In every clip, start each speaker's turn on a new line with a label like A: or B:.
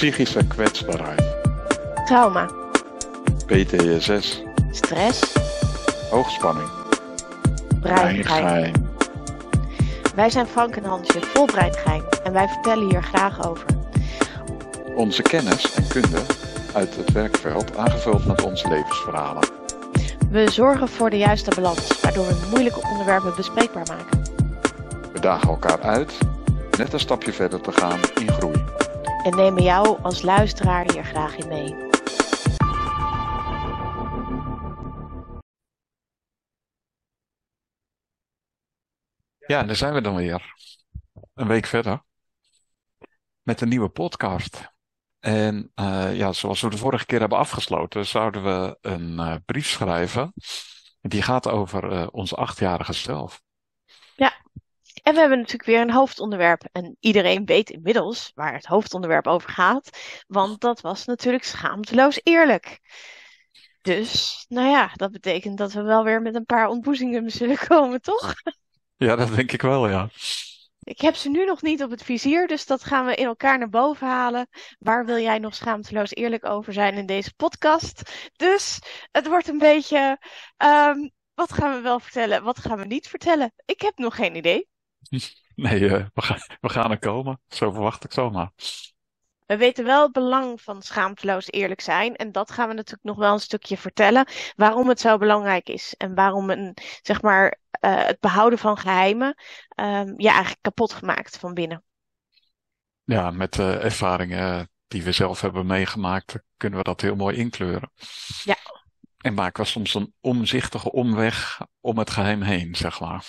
A: psychische kwetsbaarheid,
B: trauma,
A: PTSS,
B: stress,
A: hoogspanning,
B: breingeheim. Wij zijn Frank en Hansje, vol breingeheim en wij vertellen hier graag over.
A: Onze kennis en kunde uit het werkveld aangevuld met onze levensverhalen.
B: We zorgen voor de juiste balans, waardoor we moeilijke onderwerpen bespreekbaar maken.
A: We dagen elkaar uit net een stapje verder te gaan in groei.
B: En nemen jou als luisteraar hier graag in mee.
A: Ja, daar zijn we dan weer. Een week verder. Met een nieuwe podcast. En eh, ja, zoals we de vorige keer hebben afgesloten, zouden we een eh, brief schrijven. Die gaat over eh, onze achtjarige zelf.
B: En we hebben natuurlijk weer een hoofdonderwerp. En iedereen weet inmiddels waar het hoofdonderwerp over gaat. Want dat was natuurlijk schaamteloos eerlijk. Dus, nou ja, dat betekent dat we wel weer met een paar ontboezingen zullen komen, toch?
A: Ja, dat denk ik wel, ja.
B: Ik heb ze nu nog niet op het vizier, dus dat gaan we in elkaar naar boven halen. Waar wil jij nog schaamteloos eerlijk over zijn in deze podcast? Dus het wordt een beetje, ehm, wat gaan we wel vertellen, wat gaan we niet vertellen? Ik heb nog geen idee.
A: Nee, eh, we, gaan, we gaan er komen. Zo verwacht ik zomaar.
B: We weten wel het belang van schaamteloos eerlijk zijn. En dat gaan we natuurlijk nog wel een stukje vertellen. Waarom het zo belangrijk is. En waarom een, zeg maar, eh, het behouden van geheimen ehm, je eigenlijk kapot gemaakt van binnen.
A: Ja, met de ervaringen die we zelf hebben meegemaakt, kunnen we dat heel mooi inkleuren.
B: Ja.
A: En maken we soms een omzichtige omweg om het geheim heen, zeg maar.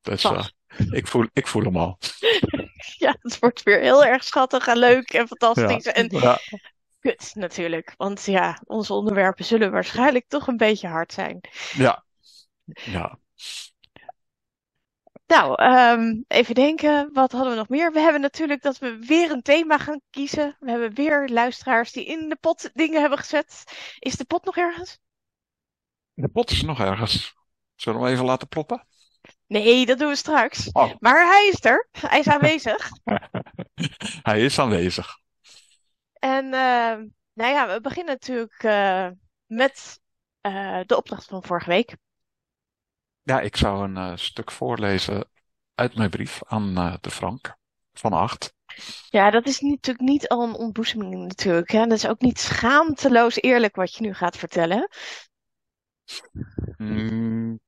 A: Dus eh. Ik, voel, ik voel hem al.
B: Ja, het wordt weer heel erg schattig en leuk en fantastisch.
A: Ja.
B: En
A: Ja,
B: kut natuurlijk. Want ja, onze onderwerpen zullen waarschijnlijk toch een beetje hard zijn.
A: ja, ja.
B: Nou, ehm, even denken, wat hadden we nog meer? We hebben natuurlijk dat we weer een thema gaan kiezen. We hebben weer luisteraars die in de pot dingen hebben gezet. Is de pot nog ergens?
A: De pot is nog ergens. Zullen we hem even laten ploppen?
B: Nee, dat doen we straks.
A: Oh.
B: Maar hij is er. Hij is aanwezig.
A: Hij is aanwezig.
B: En ehm, nou ja, we beginnen natuurlijk eh, met eh, de opdracht van vorige week.
A: Ja, ik zou een eh, stuk voorlezen uit mijn brief aan de Frank van acht.
B: Ja, dat is natuurlijk niet al een ontboezeming natuurlijk. Hè? Dat is ook niet schaamteloos eerlijk wat je nu gaat vertellen.
A: Mm,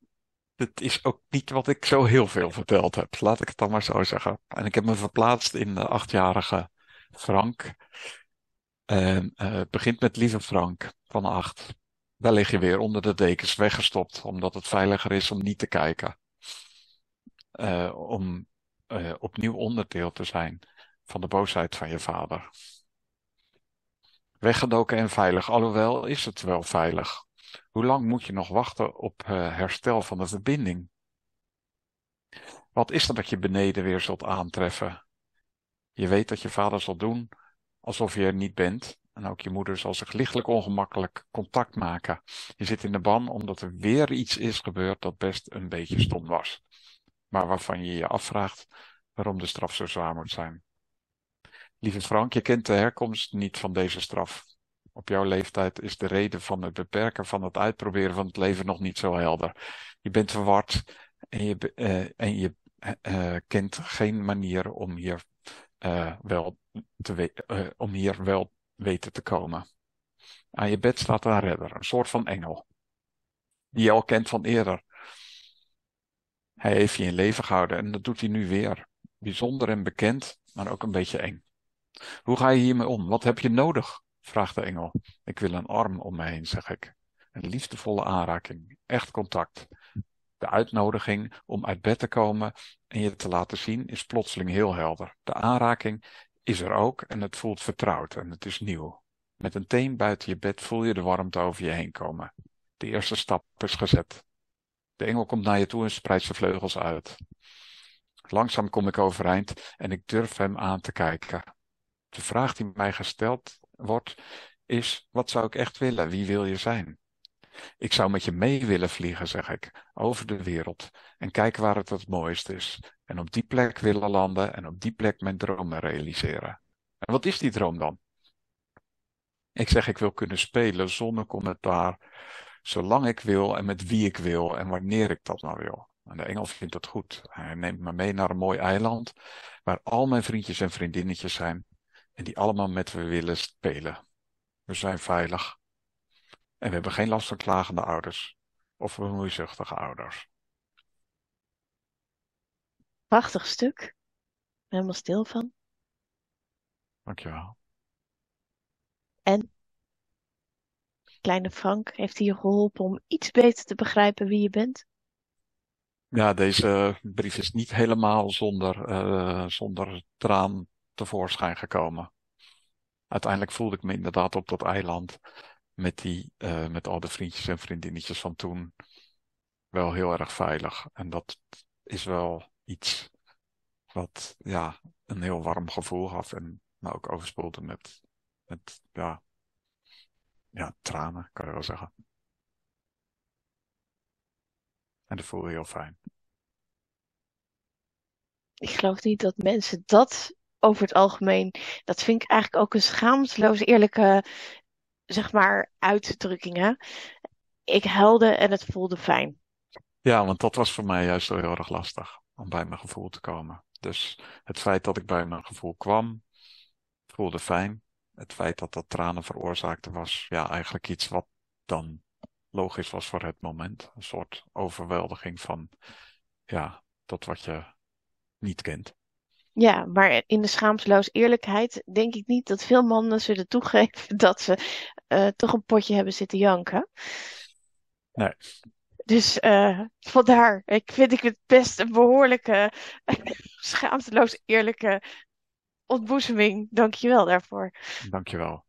A: het is ook niet wat ik zo heel veel verteld heb, laat ik het dan maar zo zeggen. En ik heb me verplaatst in de achtjarige Frank. En eh, begint met lieve Frank van acht. Daar lig je weer onder de dekens weggestopt, omdat het veiliger is om niet te kijken. Eh, om eh, opnieuw onderdeel te zijn van de boosheid van je vader. Weggedoken en veilig, alhoewel is het wel veilig. Hoe lang moet je nog wachten op eh, herstel van de verbinding? Wat is er dat je beneden weer zult aantreffen? Je weet dat je vader zal doen alsof je er niet bent. En ook je moeder zal zich lichtelijk ongemakkelijk contact maken. Je zit in de ban omdat er weer iets is gebeurd dat best een beetje stom was. Maar waarvan je je afvraagt waarom de straf zo zwaar moet zijn. Lieve Frank, je kent de herkomst niet van deze straf. Op jouw leeftijd is de reden van het beperken van het uitproberen van het leven nog niet zo helder. Je bent verward en je, eh, en je eh, eh, kent geen manier om hier, wel te om hier wel weten te komen. Aan je bed staat een redder, een soort van engel, die je al kent van eerder. Hij heeft je in leven gehouden en dat doet hij nu weer. Bijzonder en bekend, maar ook een beetje eng. Hoe ga je hiermee om? Wat heb je nodig? Vraagt de engel. Ik wil een arm om me heen, zeg ik. Een liefdevolle aanraking, echt contact. De uitnodiging om uit bed te komen en je te laten zien is plotseling heel helder. De aanraking is er ook en het voelt vertrouwd en het is nieuw. Met een teen buiten je bed voel je de warmte over je heen komen. De eerste stap is gezet. De engel komt naar je toe en spreidt zijn vleugels uit. Langzaam kom ik overeind en ik durf hem aan te kijken. De vraag die mij gesteld wordt is: wat zou ik echt willen? Wie wil je zijn? Ik zou met je mee willen vliegen, zeg ik, over de wereld en kijken waar het het mooist is. En op die plek willen landen en op die plek mijn dromen realiseren. En wat is die droom dan? Ik zeg, ik wil kunnen spelen zonder commentaar, zolang ik wil en met wie ik wil en wanneer ik dat nou wil. En de engel vindt dat goed. Hij neemt me mee naar een mooi eiland, waar al mijn vriendjes en vriendinnetjes zijn en die allemaal met me willen spelen. We zijn veilig. En we hebben geen last van klagende ouders of bemoeizuchtige ouders.
B: Prachtig stuk. Helemaal stil van.
A: Dankjewel.
B: En kleine Frank, heeft hij je geholpen om iets beter te begrijpen wie je bent?
A: Ja, deze brief is niet helemaal zonder, uh, zonder traan tevoorschijn gekomen. Uiteindelijk voelde ik me inderdaad op dat eiland met, die, uh, met al de vriendjes en vriendinnetjes van toen wel heel erg veilig. En dat is wel iets wat ja, een heel warm gevoel gaf en me ook overspoelde met, met ja, ja, tranen, kan je wel zeggen. En dat voelde heel fijn.
B: Ik geloof niet dat mensen dat over het algemeen, dat vind ik eigenlijk ook een schaamteloos eerlijke, zeg maar, uitdrukking. Hè? Ik huilde en het voelde fijn.
A: Ja, want dat was voor mij juist heel erg lastig om bij mijn gevoel te komen. Dus het feit dat ik bij mijn gevoel kwam, voelde fijn. Het feit dat dat tranen veroorzaakte was ja, eigenlijk iets wat dan logisch was voor het moment. Een soort overweldiging van ja, dat wat je niet kent.
B: Ja, maar in de schaamteloos eerlijkheid denk ik niet dat veel mannen zullen toegeven dat ze uh, toch een potje hebben zitten janken.
A: Nee.
B: Dus uh, vandaar, ik vind ik het best een behoorlijke, schaamteloos eerlijke ontboezeming. Dank je wel daarvoor.
A: Dank je wel.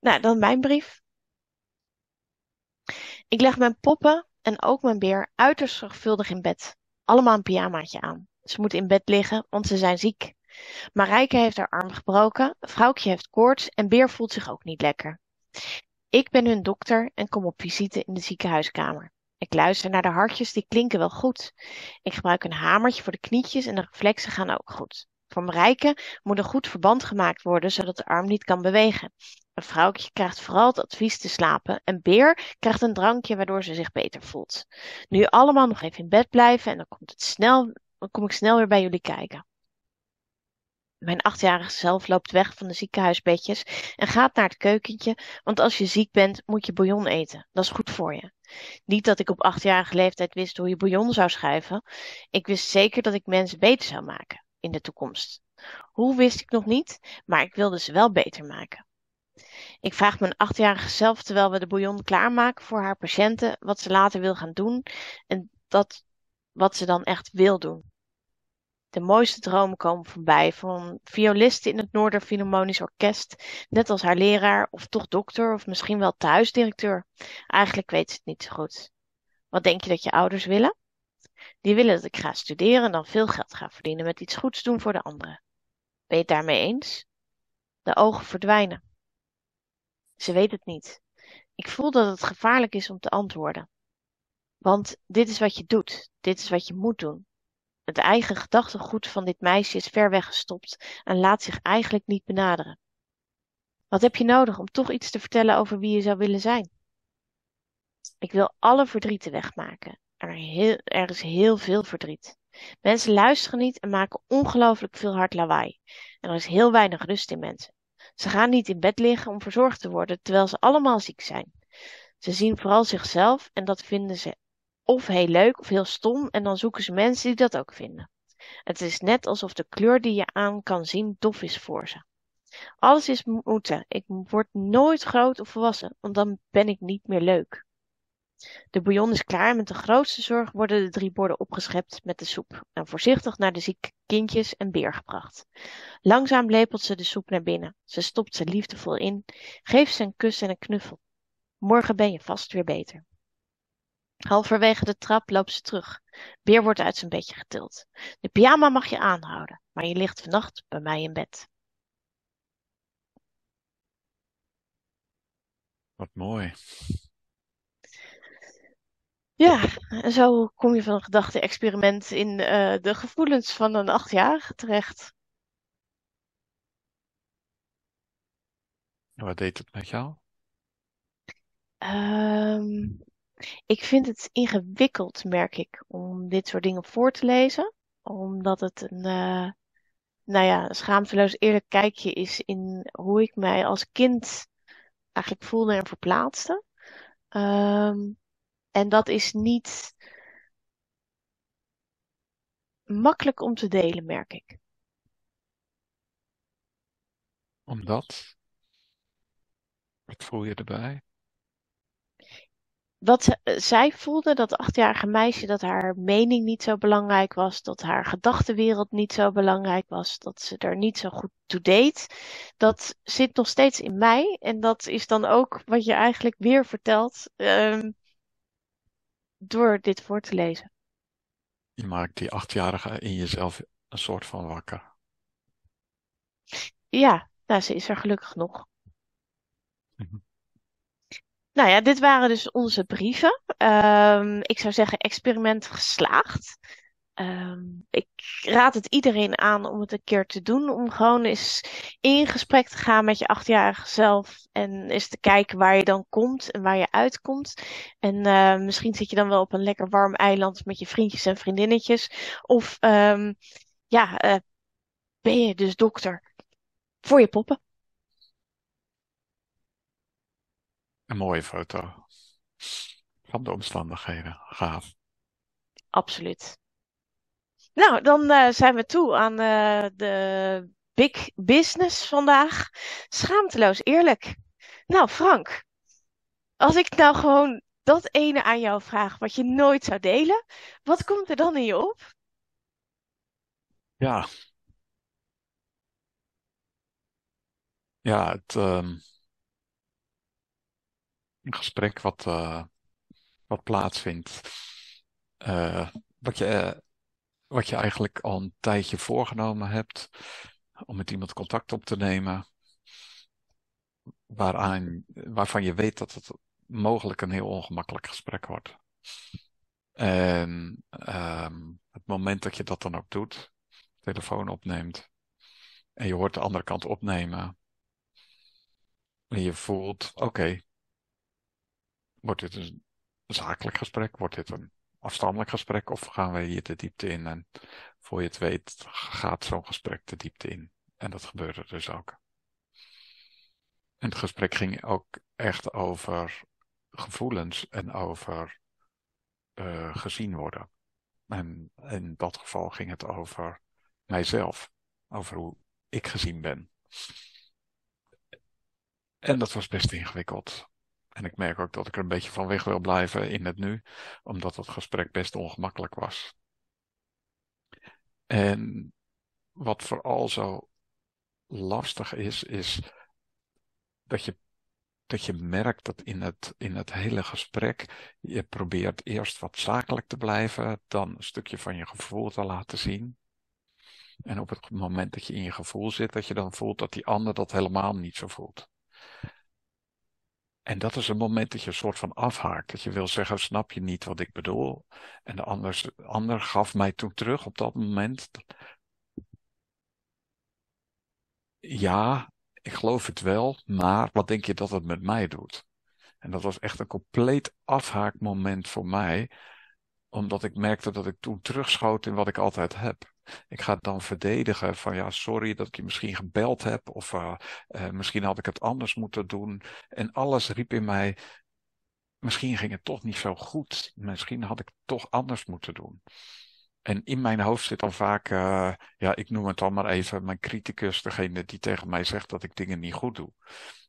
B: Nou, dan mijn brief. Ik leg mijn poppen en ook mijn beer uiterst zorgvuldig in bed. Allemaal een pyjamaatje aan. Ze moeten in bed liggen, want ze zijn ziek. Marijke heeft haar arm gebroken, vrouwtje heeft koorts en Beer voelt zich ook niet lekker. Ik ben hun dokter en kom op visite in de ziekenhuiskamer. Ik luister naar de hartjes, die klinken wel goed. Ik gebruik een hamertje voor de knietjes en de reflexen gaan ook goed. Voor Marijke moet een goed verband gemaakt worden, zodat de arm niet kan bewegen. Een vrouwtje krijgt vooral het advies te slapen en Beer krijgt een drankje waardoor ze zich beter voelt. Nu allemaal nog even in bed blijven en dan, komt het snel, dan kom ik snel weer bij jullie kijken. Mijn achtjarige zelf loopt weg van de ziekenhuisbedjes en gaat naar het keukentje, want als je ziek bent moet je bouillon eten. Dat is goed voor je. Niet dat ik op achtjarige leeftijd wist hoe je bouillon zou schuiven. Ik wist zeker dat ik mensen beter zou maken in de toekomst. Hoe wist ik nog niet, maar ik wilde ze wel beter maken. Ik vraag mijn achtjarige zelf terwijl we de bouillon klaarmaken voor haar patiënten wat ze later wil gaan doen en dat wat ze dan echt wil doen. De mooiste dromen komen voorbij van violisten in het Noorder Orkest, net als haar leraar of toch dokter of misschien wel thuisdirecteur. Eigenlijk weet ze het niet zo goed. Wat denk je dat je ouders willen? Die willen dat ik ga studeren en dan veel geld ga verdienen met iets goeds doen voor de anderen. Ben je het daarmee eens? De ogen verdwijnen. Ze weet het niet. Ik voel dat het gevaarlijk is om te antwoorden. Want dit is wat je doet, dit is wat je moet doen. Het eigen gedachtegoed van dit meisje is ver weggestopt en laat zich eigenlijk niet benaderen. Wat heb je nodig om toch iets te vertellen over wie je zou willen zijn? Ik wil alle verdrieten wegmaken. Er, heel, er is heel veel verdriet. Mensen luisteren niet en maken ongelooflijk veel hard lawaai. En er is heel weinig rust in mensen. Ze gaan niet in bed liggen om verzorgd te worden, terwijl ze allemaal ziek zijn. Ze zien vooral zichzelf en dat vinden ze of heel leuk of heel stom en dan zoeken ze mensen die dat ook vinden. Het is net alsof de kleur die je aan kan zien dof is voor ze. Alles is moeten. Ik word nooit groot of volwassen, want dan ben ik niet meer leuk. De bouillon is klaar en met de grootste zorg worden de drie borden opgeschept met de soep en voorzichtig naar de zieke kindjes en beer gebracht. Langzaam lepelt ze de soep naar binnen. Ze stopt ze liefdevol in, geeft ze een kus en een knuffel. Morgen ben je vast weer beter. Halverwege de trap loopt ze terug. Beer wordt uit zijn bedje getild. De pyjama mag je aanhouden, maar je ligt vannacht bij mij in bed.
A: Wat mooi.
B: Ja, en zo kom je van een gedachte-experiment in uh, de gevoelens van een achtjarige terecht.
A: Wat deed het met jou?
B: Ehm, ik vind het ingewikkeld, merk ik, om dit soort dingen voor te lezen. Omdat het een, uh, nou ja, schaamteloos eerlijk kijkje is in hoe ik mij als kind eigenlijk voelde en verplaatste. Um, en dat is niet makkelijk om te delen, merk ik.
A: Omdat? Wat voel je erbij?
B: Wat eh, zij voelde, dat achtjarige meisje, dat haar mening niet zo belangrijk was, dat haar gedachtenwereld niet zo belangrijk was, dat ze er niet zo goed toe deed, dat zit nog steeds in mij. En dat is dan ook wat je eigenlijk weer vertelt um, door dit voor te lezen.
A: Je maakt die achtjarige in jezelf een soort van wakker.
B: Ja, nou, ze is er gelukkig nog. Mhm. Nou ja, dit waren dus onze brieven. Um, ik zou zeggen, experiment geslaagd. Um, ik raad het iedereen aan om het een keer te doen. Om gewoon eens in gesprek te gaan met je achtjarige zelf. En eens te kijken waar je dan komt en waar je uitkomt. En uh, misschien zit je dan wel op een lekker warm eiland met je vriendjes en vriendinnetjes. Of um, ja, uh, ben je dus dokter voor je poppen.
A: Een mooie foto. Van de omstandigheden. Gaaf.
B: Absoluut. Nou, dan uh, zijn we toe aan uh, de big business vandaag. Schaamteloos eerlijk. Nou, Frank. Als ik nou gewoon dat ene aan jou vraag wat je nooit zou delen, wat komt er dan in je op?
A: Ja. Ja, het, um, een gesprek wat, uh, wat plaatsvindt. Wat, je, wat je eigenlijk al een tijdje voorgenomen hebt om met iemand contact op te nemen. Waarvan je weet dat het mogelijk een heel ongemakkelijk gesprek wordt. En um, het moment dat je dat dan ook doet, telefoon opneemt en je hoort de andere kant opnemen. En je voelt, oké, Wordt dit een zakelijk gesprek? Wordt dit een afstandelijk gesprek? Of gaan we hier de diepte in? En voor je het weet gaat zo'n gesprek de diepte in. En dat gebeurde dus ook. En het gesprek ging ook echt over gevoelens en over uh, gezien worden. En in dat geval ging het over mijzelf, over hoe ik gezien ben. En dat was best ingewikkeld. En ik merk ook dat ik er een beetje van weg wil blijven in het nu, omdat het gesprek best ongemakkelijk was. En wat vooral zo lastig is, is dat je, dat je merkt dat in het, in het hele gesprek je probeert eerst wat zakelijk te blijven, dan een stukje van je gevoel te laten zien. En op het moment dat je in je gevoel zit, dat je dan voelt dat die ander dat helemaal niet zo voelt. En dat is een moment dat je een soort van afhaakt. Dat je wil zeggen, snap je niet wat ik bedoel? En de ander, ander gaf mij toen terug op dat moment. Ja, ik geloof het wel, maar wat denk je dat het met mij doet? En dat was echt een compleet afhaakmoment voor mij, omdat ik merkte dat ik toen terugschoot in wat ik altijd heb. Ik ga het dan verdedigen van ja, sorry dat ik je misschien gebeld heb of uh, uh, misschien had ik het anders moeten doen. En alles riep in mij, misschien ging het toch niet zo goed. Misschien had ik het toch anders moeten doen. En in mijn hoofd zit dan vaak, uh, ja, ik noem het dan maar even, mijn criticus, degene die tegen mij zegt dat ik dingen niet goed doe.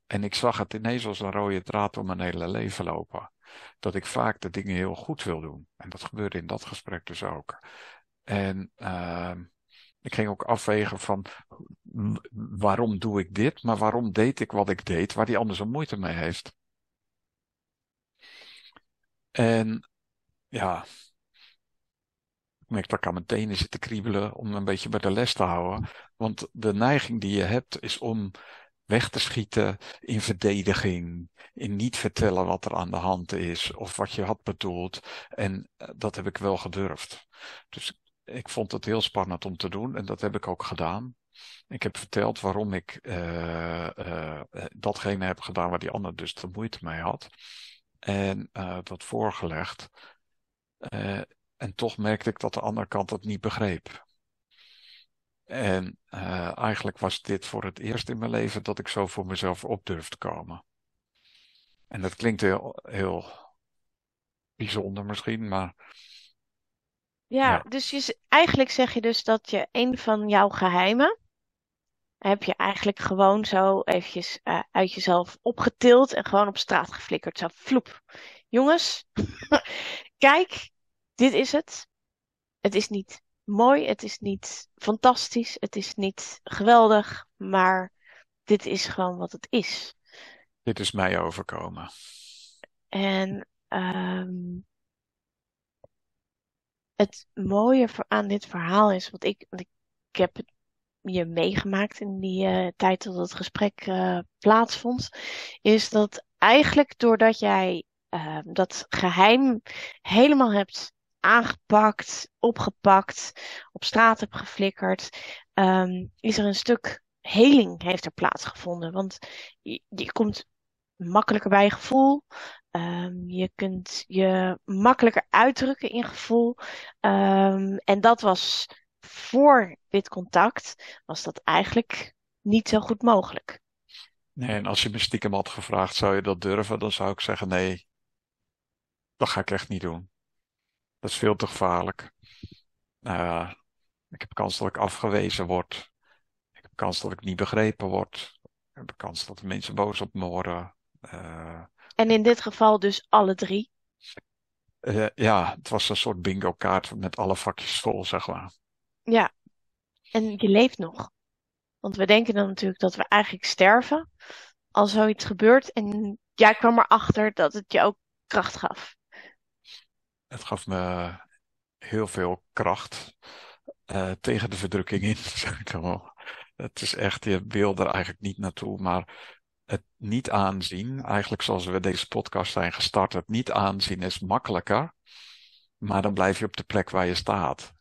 A: En ik zag het ineens als een rode draad om mijn hele leven lopen. Dat ik vaak de dingen heel goed wil doen. En dat gebeurde in dat gesprek dus ook. En uh, ik ging ook afwegen van waarom doe ik dit, maar waarom deed ik wat ik deed, waar die ander zo moeite mee heeft. En ja, ik merk dat ik aan mijn tenen zit te kriebelen om een beetje bij de les te houden. Want de neiging die je hebt is om weg te schieten in verdediging, in niet vertellen wat er aan de hand is of wat je had bedoeld. En eh, dat heb ik wel gedurfd. Dus ik vond het heel spannend om te doen en dat heb ik ook gedaan. Ik heb verteld waarom ik datgene heb gedaan waar die ander dus de moeite mee had. En dat voorgelegd. en toch merkte ik dat de andere kant het niet begreep. En eigenlijk was dit voor het eerst in mijn leven dat ik zo voor mezelf op durf te komen. En dat klinkt heel, heel bijzonder misschien, maar.
B: Ja, ja. dus je, eigenlijk zeg je dus dat je een van jouw geheimen. heb je eigenlijk gewoon zo eventjes uh, uit jezelf opgetild en gewoon op straat geflikkerd. Zo vloep. Jongens, kijk, dit is het. Het is niet mooi, het is niet fantastisch, het is niet geweldig, maar dit is gewoon wat het is.
A: Dit is mij overkomen.
B: En um, het mooie aan dit verhaal is, wat ik, ik, heb het je meegemaakt in die uh, tijd dat het gesprek uh, plaatsvond, is dat eigenlijk doordat jij uh, dat geheim helemaal hebt aangepakt, opgepakt, op straat heb geflikkerd, um, is er een stuk heling heeft er plaatsgevonden. Want je, je komt makkelijker bij je gevoel. Um, je kunt je makkelijker uitdrukken in gevoel. Um, en dat was voor dit contact, was dat eigenlijk niet zo goed mogelijk.
A: Nee, en als je me stiekem had gevraagd, zou je dat durven? Dan zou ik zeggen, nee, dat ga ik echt niet doen. Dat is veel te gevaarlijk. Uh, ik heb kans dat ik afgewezen word. Ik heb kans dat ik niet begrepen word. Ik heb kans dat mensen boos op me worden. Uh,
B: en in dit geval dus alle drie?
A: Uh, ja, het was een soort bingo kaart met alle vakjes vol, zeg maar.
B: Ja, en je leeft nog. Want we denken dan natuurlijk dat we eigenlijk sterven als zoiets gebeurt. En jij kwam erachter dat het je ook kracht gaf
A: het gaf me heel veel kracht uh, tegen de verdrukking in, zeg ik wel. Het is echt, je wil er eigenlijk niet naartoe, maar het niet aanzien, eigenlijk zoals we deze podcast zijn gestart, het niet aanzien is makkelijker, maar dan blijf je op de plek waar je staat.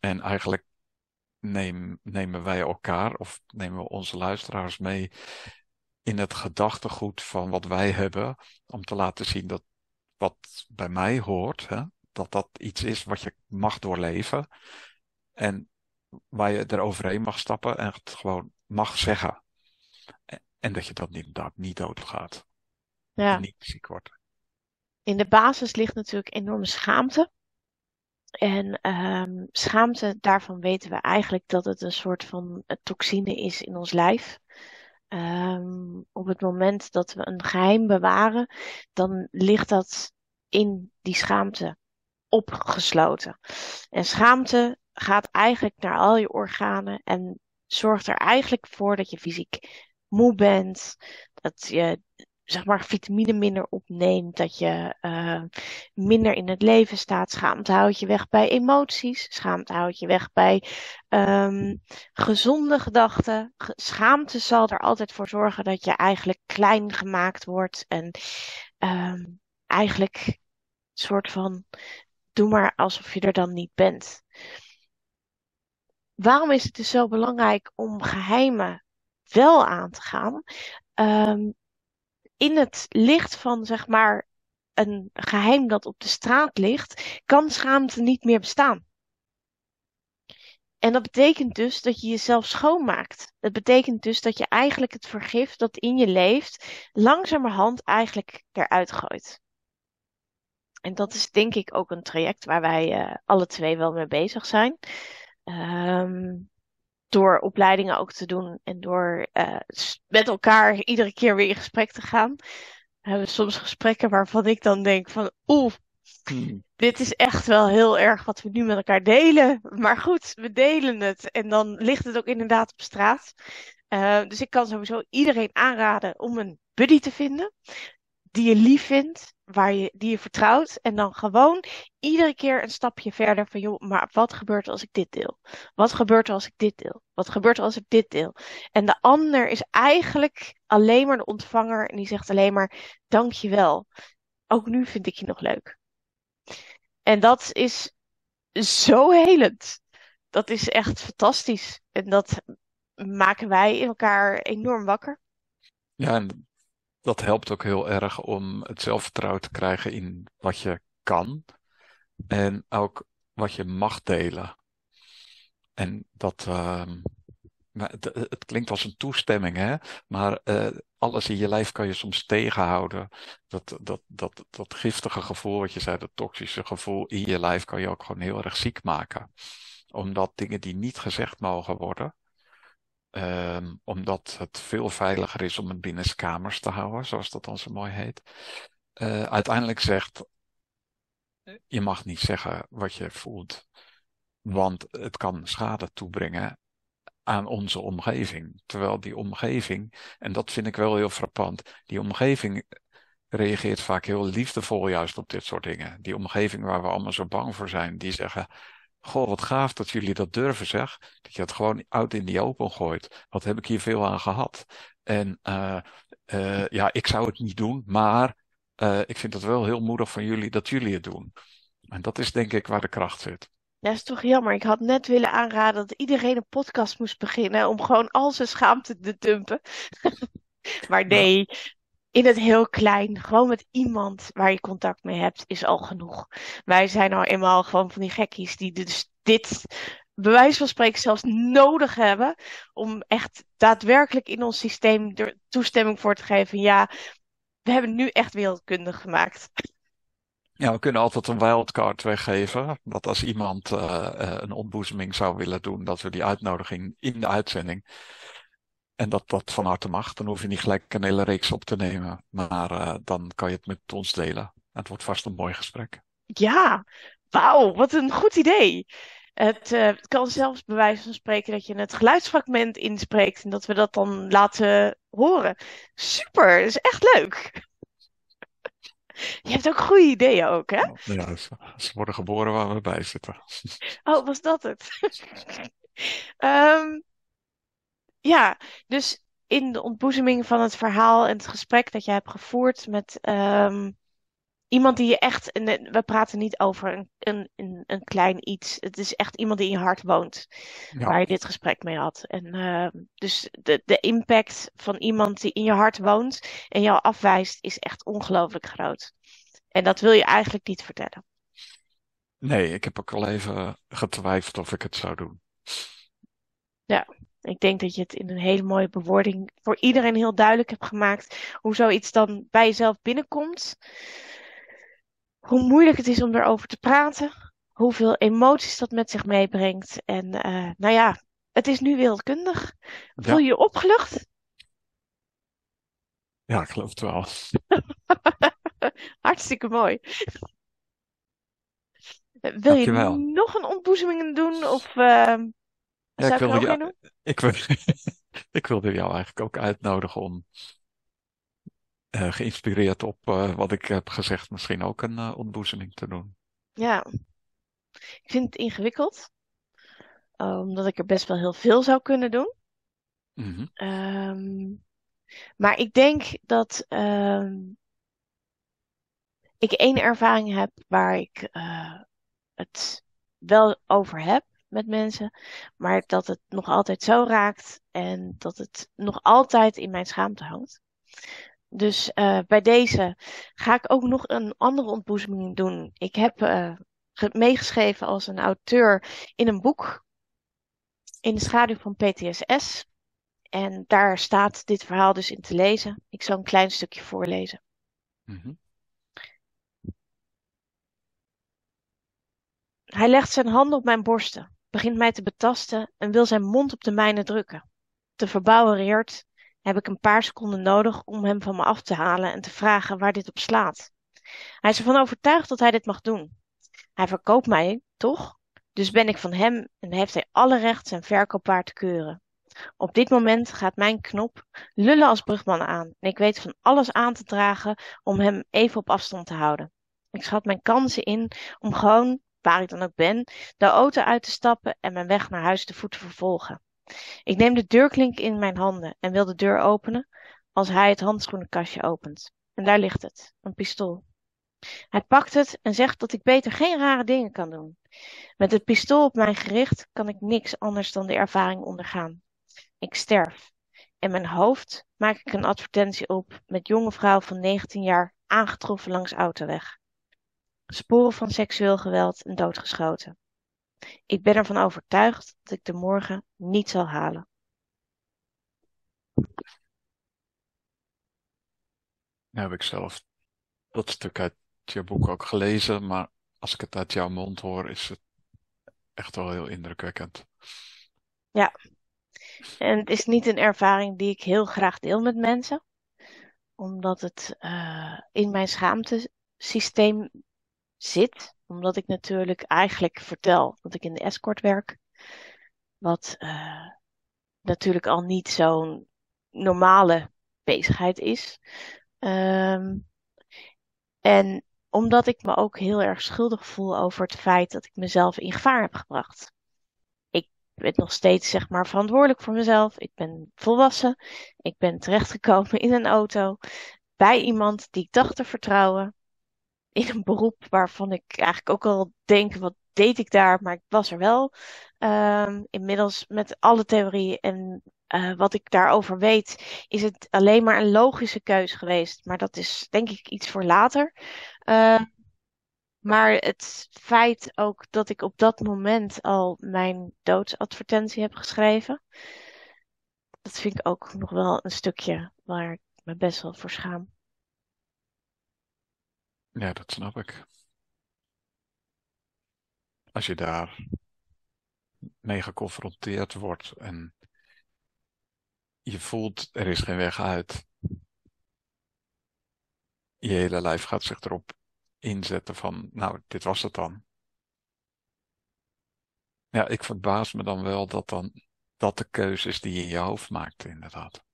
A: En eigenlijk nemen wij elkaar of nemen we onze luisteraars mee in het gedachtegoed van wat wij hebben, om te laten zien dat wat bij mij hoort, hè, dat dat iets is wat je mag doorleven en waar je er overheen mag stappen en het gewoon mag zeggen. En dat je dat inderdaad niet doodgaat. Ja. niet ziek wordt.
B: In de basis ligt natuurlijk enorme schaamte. En um, schaamte, daarvan weten we eigenlijk dat het een soort van toxine is in ons lijf. Um, op het moment dat we een geheim bewaren, dan ligt dat in die schaamte opgesloten. En schaamte gaat eigenlijk naar al je organen en zorgt er eigenlijk voor dat je fysiek moe bent, dat je zeg maar vitamine minder opneemt, dat je uh, minder in het leven staat. Schaamte houdt je weg bij emoties, schaamte houdt je weg bij um, gezonde gedachten. Schaamte zal er altijd voor zorgen dat je eigenlijk klein gemaakt wordt en um, eigenlijk soort van doe maar alsof je er dan niet bent. Waarom is het dus zo belangrijk om geheimen wel aan te gaan? Um, in het licht van zeg maar een geheim dat op de straat ligt, kan schaamte niet meer bestaan. En dat betekent dus dat je jezelf schoonmaakt. Dat betekent dus dat je eigenlijk het vergif dat in je leeft, langzamerhand eigenlijk eruit gooit. En dat is denk ik ook een traject waar wij uh, alle twee wel mee bezig zijn. Um, door opleidingen ook te doen en door uh, met elkaar iedere keer weer in gesprek te gaan. Hebben we soms gesprekken waarvan ik dan denk van oeh, hmm. dit is echt wel heel erg wat we nu met elkaar delen. Maar goed, we delen het en dan ligt het ook inderdaad op straat. Uh, dus ik kan sowieso iedereen aanraden om een buddy te vinden die je lief vindt, waar je, die je vertrouwt. En dan gewoon iedere keer een stapje verder van, joh, maar wat gebeurt er als ik dit deel? Wat gebeurt er als ik dit deel? Wat gebeurt er als ik dit deel? En de ander is eigenlijk alleen maar de ontvanger en die zegt alleen maar, dankjewel. Ook nu vind ik je nog leuk. En dat is zo helend. Dat is echt fantastisch. En dat maken wij elkaar enorm wakker.
A: Ja, dat helpt ook heel erg om het zelfvertrouwen te krijgen in wat je kan en ook wat je mag delen. En dat, ehm, het, het, klinkt als een toestemming, hè? maar uh, alles in je lijf kan je soms tegenhouden. Dat, dat, dat, dat giftige gevoel, wat je zei, dat toxische gevoel in je lijf kan je ook gewoon heel erg ziek maken. Omdat dingen die niet gezegd mogen worden, um, omdat het veel veiliger is om het binnen kamers te houden, zoals dat dan zo mooi heet. Uh, uiteindelijk zegt, je mag niet zeggen wat je voelt, want het kan schade toebrengen aan onze omgeving. Terwijl die omgeving, en dat vind ik wel heel frappant, die omgeving reageert vaak heel liefdevol juist op dit soort dingen. Die omgeving waar we allemaal zo bang voor zijn, die zeggen, Goh, wat gaaf dat jullie dat durven, zeg. Dat je het gewoon oud in die open gooit. Wat heb ik hier veel aan gehad? En uh, uh, ja, ik zou het niet doen, maar uh, ik vind het wel heel moedig van jullie dat jullie het doen. En dat is denk ik waar de kracht zit.
B: Ja, is toch jammer. Ik had net willen aanraden dat iedereen een podcast moest beginnen om gewoon al zijn schaamte te dumpen. maar nee, in het heel klein, gewoon met iemand waar je contact mee hebt, is al genoeg. Wij zijn nou eenmaal gewoon van die gekkies die dus dit, bij wijze van spreken, zelfs nodig hebben om echt daadwerkelijk in ons systeem er toestemming voor te geven. Ja, we hebben nu echt wereldkundig gemaakt.
A: Ja, we kunnen altijd een wildcard weggeven. Dat als iemand uh, een ontboezeming zou willen doen, dat we die uitnodiging in de uitzending en dat dat van harte mag. Dan hoef je niet gelijk een hele reeks op te nemen. Maar uh, dan kan je het met ons delen. Het wordt vast een mooi gesprek.
B: Ja, wauw, wat een goed idee. Het, uh, het kan zelfs bij wijze van spreken dat je het geluidsfragment inspreekt en dat we dat dan laten horen. Super, dat is echt leuk. Je hebt ook goede ideeën ook, hè?
A: Ja, ze, ze worden geboren waar we bij zitten.
B: Oh, was dat het? um, ja, dus in de ontboezeming van het verhaal en het gesprek dat je hebt gevoerd met um, iemand die je echt, en we praten niet over een, een, een, klein iets, het is echt iemand die in je hart woont, ja. waar je dit gesprek mee had. En uh, dus de, de impact van iemand die in je hart woont en jou afwijst, is echt ongelooflijk groot. En dat wil je eigenlijk niet vertellen.
A: Nee, ik heb ook al even getwijfeld of ik het zou doen.
B: Ja, ik denk dat je het in een hele mooie bewoording voor iedereen heel duidelijk hebt gemaakt hoe zoiets dan bij jezelf binnenkomt. Hoe moeilijk het is om erover te praten. Hoeveel emoties dat met zich meebrengt. En uh, nou ja, het is nu wereldkundig. Voel je je opgelucht?
A: Ja, ik geloof het wel.
B: Hartstikke mooi. Wil je nog een ontboezeming doen? Of, uh,
A: ja, ik wilde, jou, ik, wil, ik wilde jou eigenlijk ook uitnodigen om uh, geïnspireerd op uh, wat ik heb gezegd, misschien ook een uh, ontboezeming te doen.
B: Ja, ik vind het ingewikkeld, omdat ik er best wel heel veel zou kunnen doen. Mm -hmm. um, maar ik denk dat um, ik één ervaring heb waar ik het wel over heb met mensen, maar dat het nog altijd zo raakt en dat het nog altijd in mijn schaamte hangt. Dus uh, bij deze ga ik ook nog een andere ontboezeming doen. Ik heb uh, meegeschreven als een auteur in een boek in de schaduw van PTSS. En daar staat dit verhaal dus in te lezen. Ik zal een klein stukje voorlezen. Mm -hmm. Hij legt zijn handen op mijn borsten begint mij te betasten en wil zijn mond op de mijne drukken. Te verbouwereerd heb ik een paar seconden nodig om hem van me af te halen en te vragen waar dit op slaat. Hij is ervan overtuigd dat hij dit mag doen. Hij verkoopt mij, toch? Dus ben ik van hem en heeft hij alle recht zijn verkoopwaard te keuren. Op dit moment gaat mijn knop lullen als brugman aan en ik weet van alles aan te dragen om hem even op afstand te houden. Ik schat mijn kansen in om gewoon waar ik dan ook ben, de auto uit te stappen en mijn weg naar huis te voeten vervolgen. Ik neem de deurklink in mijn handen en wil de deur openen als hij het handschoenenkastje opent. En daar ligt het, een pistool. Hij pakt het en zegt dat ik beter geen rare dingen kan doen. Met het pistool op mijn gericht kan ik niks anders dan de ervaring ondergaan. Ik sterf. In mijn hoofd maak ik een advertentie op met jonge vrouw van 19 jaar aangetroffen langs autoweg. Sporen van seksueel geweld en doodgeschoten. Ik ben ervan overtuigd dat ik de morgen niet zal halen.
A: Nou heb ik zelf dat stuk uit je boek ook gelezen, maar als ik het uit jouw mond hoor, is het echt wel heel indrukwekkend.
B: Ja, en het is niet een ervaring die ik heel graag deel met mensen, omdat het uh, in mijn schaamtesysteem zit. Omdat ik natuurlijk eigenlijk vertel dat ik in de escort werk. Wat uh, natuurlijk al niet zo'n normale bezigheid is. Um, en omdat ik me ook heel erg schuldig voel over het feit dat ik mezelf in gevaar heb gebracht. Ik ben nog steeds zeg maar verantwoordelijk voor mezelf. Ik ben volwassen. Ik ben terechtgekomen in een auto bij iemand die ik dacht te vertrouwen. In een beroep waarvan ik eigenlijk ook al denk, wat deed ik daar? Maar ik was er wel. Um, inmiddels met alle theorieën en uh, wat ik daarover weet, is het alleen maar een logische keuze geweest. Maar dat is denk ik iets voor later. Uh, maar het feit ook dat ik op dat moment al mijn doodsadvertentie heb geschreven, dat vind ik ook nog wel een stukje waar ik me best wel voor schaam.
A: Ja, dat snap ik. Als je daar mee geconfronteerd wordt en je voelt er is geen weg uit. Je hele lijf gaat zich erop inzetten van, nou, dit was het dan. Ja, ik verbaas me dan wel dat dan dat de keuze is die je in je hoofd maakt, inderdaad.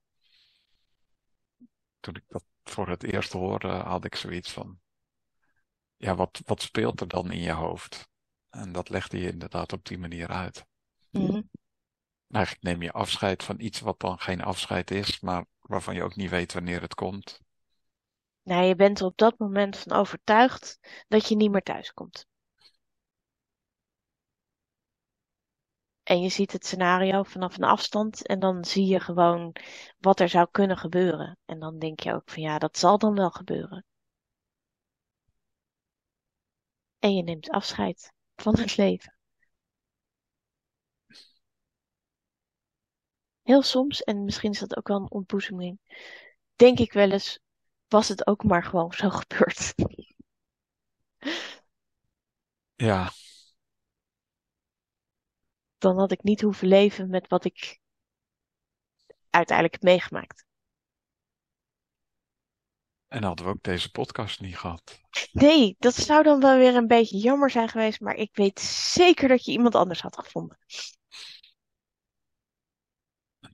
A: Toen ik dat voor het eerst hoorde, had ik zoiets van, ja, wat, wat speelt er dan in je hoofd? En dat legde je inderdaad op die manier uit. Mm Eigenlijk neem je afscheid van iets wat dan geen afscheid is, maar waarvan je ook niet weet wanneer het komt.
B: Nou, je bent er op dat moment van overtuigd dat je niet meer thuis komt. En je ziet het scenario vanaf een afstand en dan zie je gewoon wat er zou kunnen gebeuren. En dan denk je ook van ja, dat zal dan wel gebeuren. En je neemt afscheid van het leven. heel soms, en misschien is dat ook wel een ontboezeming, denk ik wel eens, was het ook maar gewoon zo gebeurd.
A: Ja.
B: Dan had ik niet hoeven leven met wat ik uiteindelijk heb meegemaakt.
A: En hadden we ook deze podcast niet gehad.
B: Nee, dat zou dan wel weer een beetje jammer zijn geweest, maar ik weet zeker dat je iemand anders had gevonden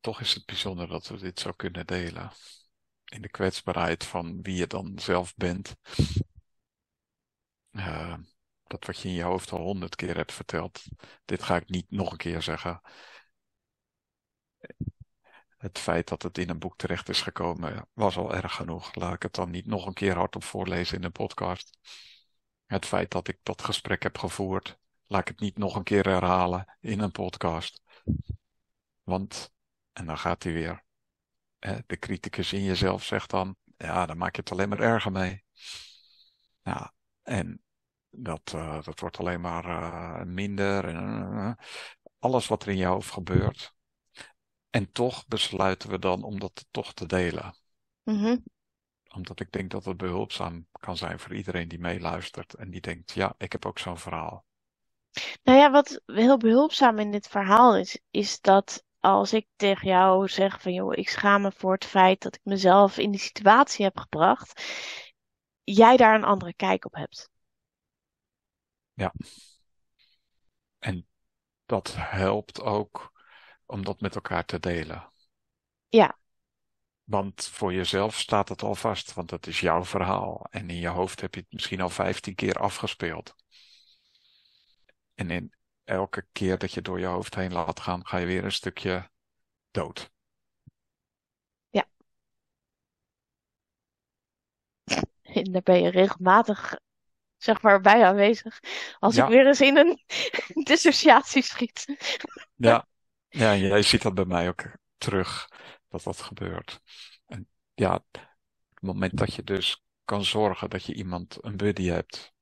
A: toch is het bijzonder dat we dit zo kunnen delen. In de kwetsbaarheid van wie je dan zelf bent. Uh, dat wat je in je hoofd al honderd keer hebt verteld. Dit ga ik niet nog een keer zeggen. Het feit dat het in een boek terecht is gekomen was al erg genoeg. Laat ik het dan niet nog een keer hardop voorlezen in een podcast. Het feit dat ik dat gesprek heb gevoerd, laat ik het niet nog een keer herhalen in een podcast. Want en dan gaat hij weer. De criticus in jezelf zegt dan, ja, dan maak je het alleen maar erger mee. Ja, en dat, uh, dat wordt alleen maar uh, minder. En, uh, alles wat er in je hoofd gebeurt. En toch besluiten we dan om dat toch te delen.
B: Mm -hmm.
A: Omdat ik denk dat het behulpzaam kan zijn voor iedereen die meeluistert. En die denkt, ja, ik heb ook zo'n verhaal.
B: Nou ja, wat heel behulpzaam in dit verhaal is, is dat als ik tegen jou zeg van joh, ik schaam me voor het feit dat ik mezelf in die situatie heb gebracht, jij daar een andere kijk op hebt.
A: Ja. En dat helpt ook om dat met elkaar te delen.
B: Ja.
A: Want voor jezelf staat het al vast, want het is jouw verhaal. En in je hoofd heb je het misschien al vijftien keer afgespeeld. En in elke keer dat je door je hoofd heen laat gaan, ga je weer een stukje dood.
B: Ja. En daar ben je regelmatig, zeg maar, bij aanwezig. Als ik weer eens in een dissociatie schiet.
A: Ja. Ja, jij ziet dat bij mij ook terug dat dat gebeurt. En ja, het moment dat je dus kan zorgen dat je iemand, een buddy hebt,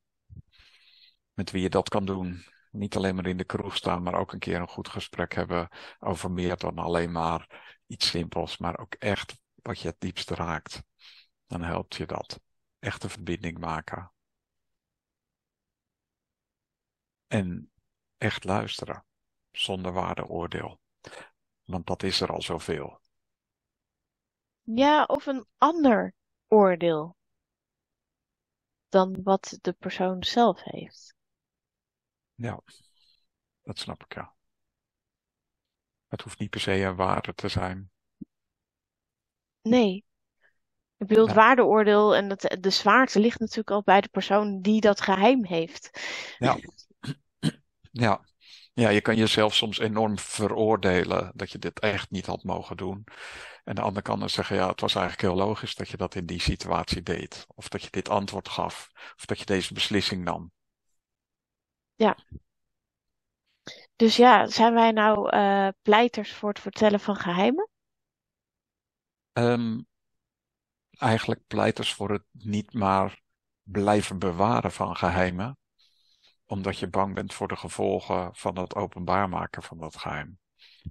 A: met wie je dat kan doen. Niet alleen maar in de kroeg staan, maar ook een keer een goed gesprek hebben over meer dan alleen maar iets simpels, maar ook echt wat je het diepst raakt. Dan helpt je dat. Echt een verbinding maken. En echt luisteren, zonder waardeoordeel. Want dat is er al zoveel.
B: Ja, of een ander oordeel dan wat de persoon zelf heeft.
A: Ja, dat snap ik ja. Het hoeft niet per se een waarde te zijn.
B: Nee. Ik bedoel, het
A: Ja,
B: waardeoordeel en het, de zwaarte ligt natuurlijk al bij de persoon die dat geheim heeft.
A: ja, ja. Ja, je kan jezelf soms enorm veroordelen dat je dit echt niet had mogen doen. En de ander kan dan zeggen, ja, het was eigenlijk heel logisch dat je dat in die situatie deed. Of dat je dit antwoord gaf. Of dat je deze beslissing nam.
B: Ja. Dus ja, zijn wij nou eh, pleiters voor het vertellen van geheimen?
A: Ehm, eigenlijk pleiters voor het niet maar blijven bewaren van geheimen. Omdat je bang bent voor de gevolgen van het openbaar maken van dat geheim.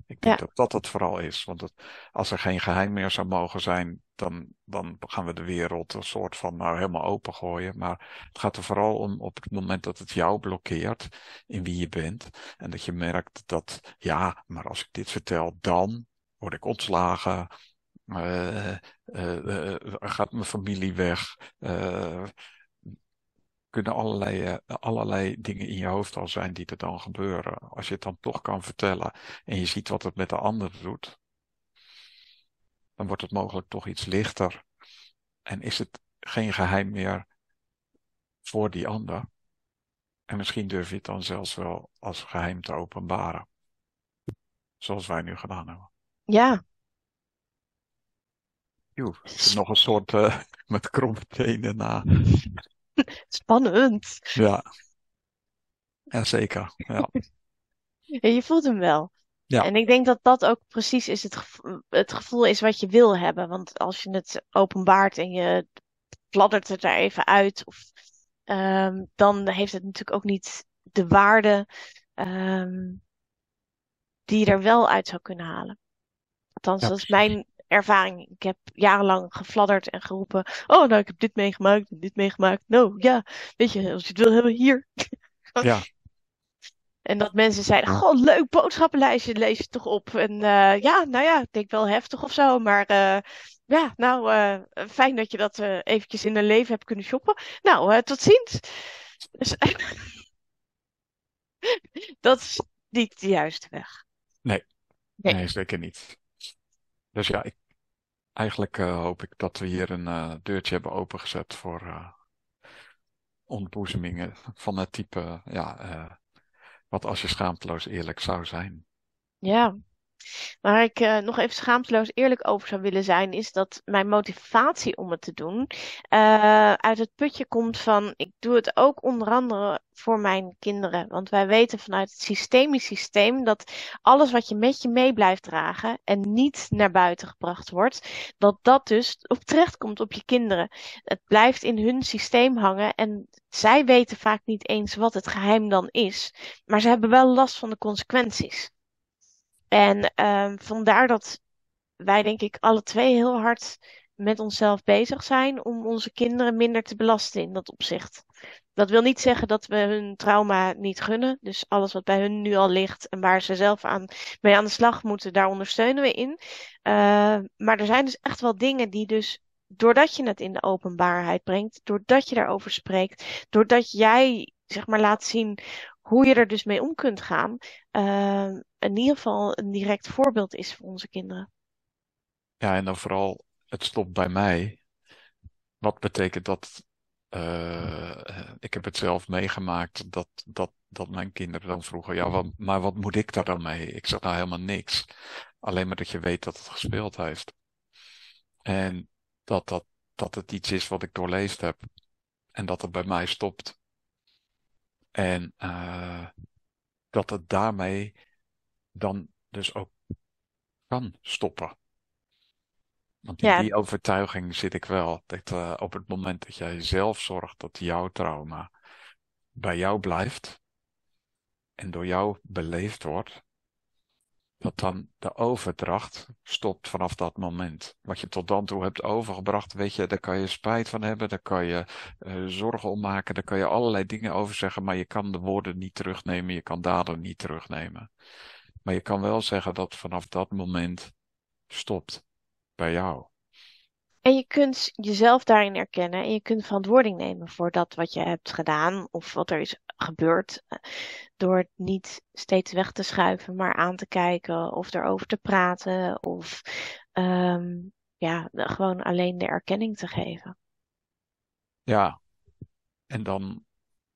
A: Ik denk
B: Ja,
A: dat dat het vooral is. Want het, als er geen geheim meer zou mogen zijn, dan, dan gaan we de wereld een soort van nou, helemaal opengooien. Maar het gaat er vooral om op het moment dat het jou blokkeert in wie je bent. En dat je merkt dat, ja, maar als ik dit vertel, dan word ik ontslagen. eh, eh, eh, gaat mijn familie weg. Kunnen allerlei, eh, allerlei dingen in je hoofd al zijn die er dan gebeuren. Als je het dan toch kan vertellen en je ziet wat het met de ander doet, dan wordt het mogelijk toch iets lichter. En is het geen geheim meer voor die ander. En misschien durf je het dan zelfs wel als geheim te openbaren. Zoals wij nu gedaan hebben.
B: ja.
A: Joe, nog een soort eh, met kromme tenen na.
B: Spannend.
A: Ja, ja zeker. Ja,
B: Ja, je voelt hem wel.
A: ja,
B: En ik denk dat dat ook precies is het gevoel, het gevoel is wat je wil hebben. Want als je het openbaart en je fladdert het er even uit, of, ehm, dan heeft het natuurlijk ook niet de waarde ehm, die je er wel uit zou kunnen halen. Althans,
A: ja,
B: dat is mijn ervaring. Ik heb jarenlang gefladderd en geroepen: Oh, nou, ik heb dit meegemaakt en dit meegemaakt. Nou ja, weet je, als je het wil hebben, hier.
A: Ja,
B: En dat mensen zeiden: Goh, leuk boodschappenlijstje, lees je toch op? En eh, ja, nou ja, ik denk wel heftig of zo. Maar eh, ja, nou, eh, fijn dat je dat eventjes in een leven hebt kunnen shoppen. Nou, tot ziens. Dus, dat is niet de juiste weg.
A: nee,
B: Nee.
A: nee, zeker niet. Dus ja, ik, eigenlijk eh, hoop ik dat we hier een eh, deurtje hebben opengezet voor eh ontboezemingen van het type, ja, wat als je schaamteloos eerlijk zou zijn.
B: Ja. Waar ik eh, nog even schaamteloos eerlijk over zou willen zijn, is dat mijn motivatie om het te doen eh, uit het putje komt van, ik doe het ook onder andere voor mijn kinderen. Want wij weten vanuit het systemisch systeem dat alles wat je met je mee blijft dragen en niet naar buiten gebracht wordt, dat dat dus op terecht komt op je kinderen. Het blijft in hun systeem hangen en zij weten vaak niet eens wat het geheim dan is, maar ze hebben wel last van de consequenties. En ehm, vandaar dat wij, denk ik, alle twee heel hard met onszelf bezig zijn om onze kinderen minder te belasten in dat opzicht. Dat wil niet zeggen dat we hun trauma niet gunnen. Dus alles wat bij hun nu al ligt en waar ze zelf aan, mee aan de slag moeten, daar ondersteunen we in. Uh, maar er zijn dus echt wel dingen die dus, doordat je het in de openbaarheid brengt, doordat je daarover spreekt, doordat jij, zeg maar, laat zien hoe je er dus mee om kunt gaan, uh, in ieder geval een direct voorbeeld is voor onze kinderen.
A: Ja, en dan vooral, het stopt bij mij. Wat betekent dat? Uh, ik heb het zelf meegemaakt dat, dat, dat mijn kinderen dan vroegen, ja, maar wat moet ik daar dan mee? Ik zeg nou helemaal niks. Alleen maar dat je weet dat het gespeeld heeft. En dat, dat, dat het iets is wat ik doorleefd heb. En dat het bij mij stopt. En uh, dat het daarmee dan dus ook kan stoppen. Want in
B: Ja,
A: die overtuiging zit ik wel. Dat eh, op het moment dat jij zelf zorgt dat jouw trauma bij jou blijft en door jou beleefd wordt, dat dan de overdracht stopt vanaf dat moment. Wat je tot dan toe hebt overgebracht, weet je, daar kan je spijt van hebben, daar kan je uh, zorgen om maken, daar kan je allerlei dingen over zeggen, maar je kan de woorden niet terugnemen, je kan daden niet terugnemen. Maar je kan wel zeggen dat vanaf dat moment stopt bij jou.
B: En je kunt jezelf daarin erkennen en je kunt verantwoording nemen voor dat wat je hebt gedaan of wat er is gebeurd. Eh, door het niet steeds weg te schuiven, maar aan te kijken of erover te praten of um, ja, gewoon alleen de erkenning te geven.
A: Ja, en dan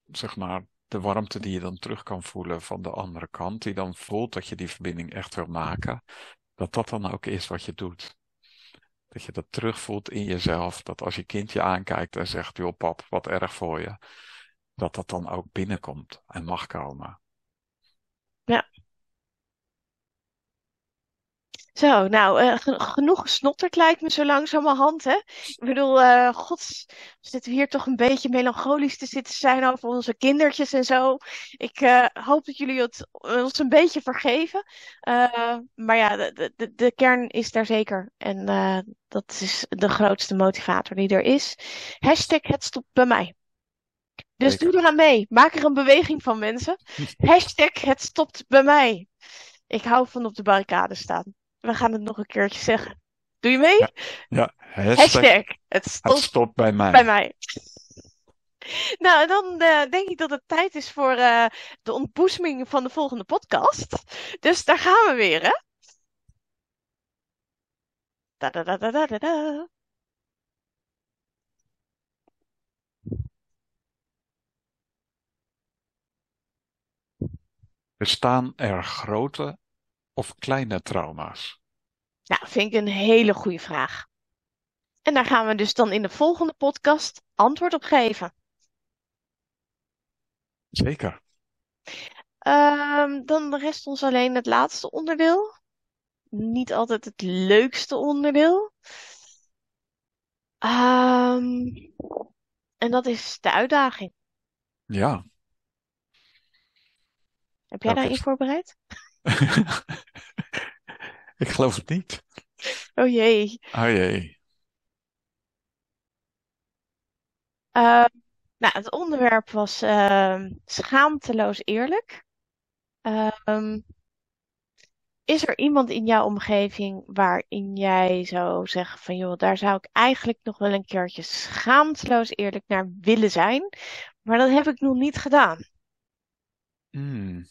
A: zeg maar de warmte die je dan terug kan voelen van de andere kant, die dan voelt dat je die verbinding echt wil maken, dat dat dan ook is wat je doet. Dat je dat terugvoelt in jezelf. Dat als je kind je aankijkt en zegt, joh pap, wat erg voor je. Dat dat dan ook binnenkomt en mag komen.
B: Ja. Zo, nou, uh, genoeg gesnotterd lijkt me zo langzamerhand, hè? Ik bedoel, uh, gods, we zitten hier toch een beetje melancholisch te zitten zijn over onze kindertjes en zo. Ik uh, hoop dat jullie het ons een beetje vergeven. maar ja, de, de, de kern is daar zeker. En dat is de grootste motivator die er is. Hashtag het stopt bij mij. Dus zeker. doe eraan mee. Maak er een beweging van, mensen. Hashtag het stopt bij mij. Ik hou van op de barricade staan. We gaan het nog een keertje zeggen. Doe je mee?
A: Ja, ja. Hashtag,
B: Hashtag het, stopt
A: het stopt bij mij.
B: bij mij. Nou, en dan uh, denk ik dat het tijd is voor uh, de ontboezeming van de volgende podcast. Dus daar gaan we weer, hè? Da -da -da -da -da -da -da.
A: Bestaan er grote of kleine trauma's?
B: Nou, vind ik een hele goede vraag. En daar gaan we dus dan in de volgende podcast antwoord op geven.
A: Zeker.
B: Um, dan rest ons alleen het laatste onderdeel. Niet altijd het leukste onderdeel. Um, en dat is de uitdaging.
A: Ja.
B: Heb jij
A: Welke
B: daarin
A: is-
B: voorbereid?
A: ik geloof het niet.
B: Oh jee.
A: Oh jee.
B: Uh, nou, het onderwerp was uh, schaamteloos eerlijk. Um, is er iemand in jouw omgeving waarin jij zou zeggen van joh, daar zou ik eigenlijk nog wel een keertje schaamteloos eerlijk naar willen zijn, maar dat heb ik nog niet gedaan.
A: Hmm.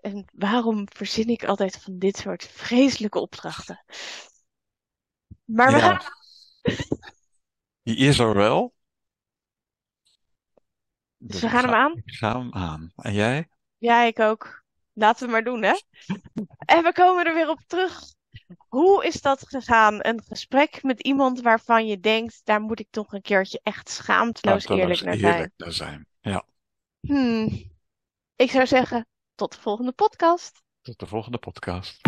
B: En waarom verzin ik altijd van dit soort vreselijke opdrachten? Maar we gaan
A: Die is er wel.
B: Dus we gaan hem aan?
A: Ik ga hem aan. En jij?
B: Ja, ik ook. Laten we maar doen, hè? En we komen er weer op terug. Hoe is dat gegaan? Een gesprek met iemand waarvan je denkt, daar moet ik toch een keertje echt schaamteloos eerlijk naar zijn.
A: eerlijk naar zijn. Ja.
B: Hmm. Ik zou zeggen, tot de volgende podcast.
A: Tot de volgende podcast.